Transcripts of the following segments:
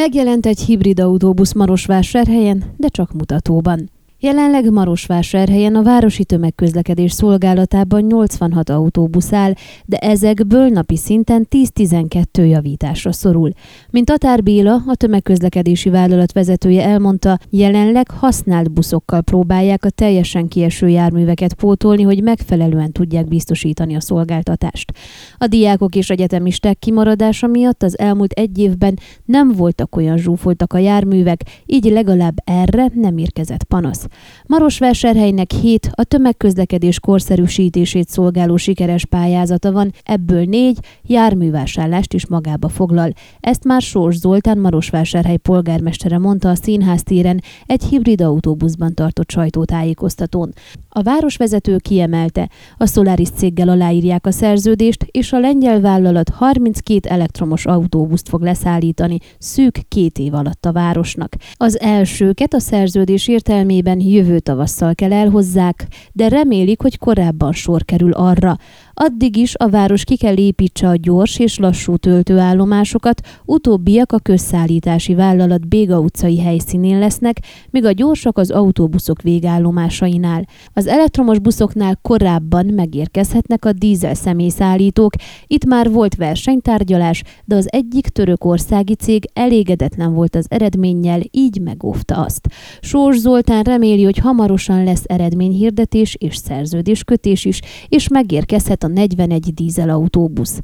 Megjelent egy hibrid autóbusz Marosvásárhelyen, de csak mutatóban. Jelenleg Marosvásárhelyen a városi tömegközlekedés szolgálatában 86 autóbusz áll, de ezekből napi szinten 10-12 javításra szorul. Mint Tatár Béla, a tömegközlekedési vállalat vezetője elmondta, jelenleg használt buszokkal próbálják a teljesen kieső járműveket pótolni, hogy megfelelően tudják biztosítani a szolgáltatást. A diákok és egyetemisták kimaradása miatt az elmúlt egy évben nem voltak olyan zsúfoltak a járművek, így legalább erre nem érkezett panasz. Marosvásárhelynek hét a tömegközlekedés korszerűsítését szolgáló sikeres pályázata van, ebből négy járművásárlást is magába foglal. Ezt már Sós Zoltán Marosvásárhely polgármestere mondta a színház téren egy hibrid autóbuszban tartott sajtótájékoztatón. A városvezető kiemelte, a Solaris céggel aláírják a szerződést, és a lengyel vállalat 32 elektromos autóbuszt fog leszállítani szűk két év alatt a városnak. Az elsőket a szerződés értelmében jövő tavasszal kell elhozzák, de remélik, hogy korábban sor kerül arra. Addig is a város ki kell építse a gyors és lassú töltőállomásokat, utóbbiak a közszállítási vállalat Béga utcai helyszínén lesznek, míg a gyorsak az autóbuszok végállomásainál. Az elektromos buszoknál korábban megérkezhetnek a dízel személyszállítók, itt már volt versenytárgyalás, de az egyik törökországi cég elégedetlen volt az eredménnyel, így megóvta azt. Sós Zoltán reméli, hogy hamarosan lesz eredményhirdetés és szerződéskötés is, és megérkezhet a 41 dízelautóbusz.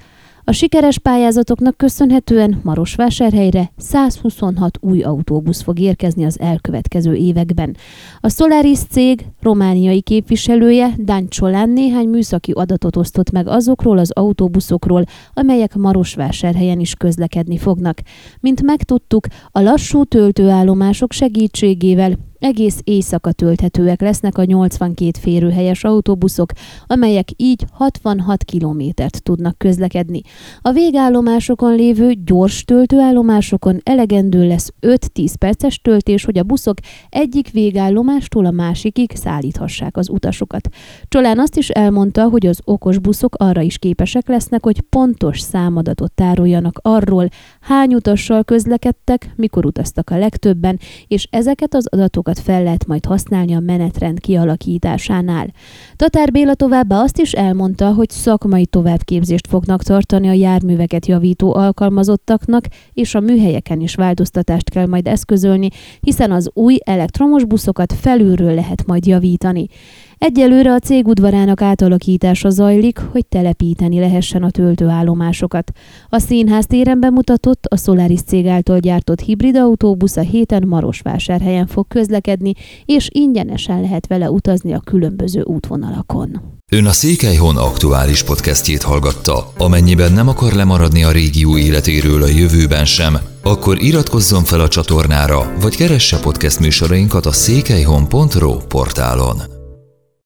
A sikeres pályázatoknak köszönhetően Marosvásárhelyre 126 új autóbusz fog érkezni az elkövetkező években. A Solaris cég romániai képviselője Dan Csolán néhány műszaki adatot osztott meg azokról az autóbuszokról, amelyek Marosvásárhelyen is közlekedni fognak. Mint megtudtuk, a lassú töltőállomások segítségével egész éjszaka tölthetőek lesznek a 82 férőhelyes autóbuszok, amelyek így 66 kilométert tudnak közlekedni. A végállomásokon lévő gyors töltőállomásokon elegendő lesz 5-10 perces töltés, hogy a buszok egyik végállomástól a másikig szállíthassák az utasokat. Csolán azt is elmondta, hogy az okos buszok arra is képesek lesznek, hogy pontos számadatot tároljanak arról, hány utassal közlekedtek, mikor utaztak a legtöbben, és ezeket az adatokat adatokat fel lehet majd használni a menetrend kialakításánál. Tatár Béla továbbá azt is elmondta, hogy szakmai továbbképzést fognak tartani a járműveket javító alkalmazottaknak, és a műhelyeken is változtatást kell majd eszközölni, hiszen az új elektromos buszokat felülről lehet majd javítani. Egyelőre a cég udvarának átalakítása zajlik, hogy telepíteni lehessen a töltőállomásokat. A színház téren bemutatott a Solaris cég által gyártott hibrid autóbusz a héten Marosvásárhelyen fog közlekedni, és ingyenesen lehet vele utazni a különböző útvonalakon. Ön a Székelyhon aktuális podcastjét hallgatta. Amennyiben nem akar lemaradni a régió életéről a jövőben sem, akkor iratkozzon fel a csatornára, vagy keresse podcast műsorainkat a székelyhon.pro portálon.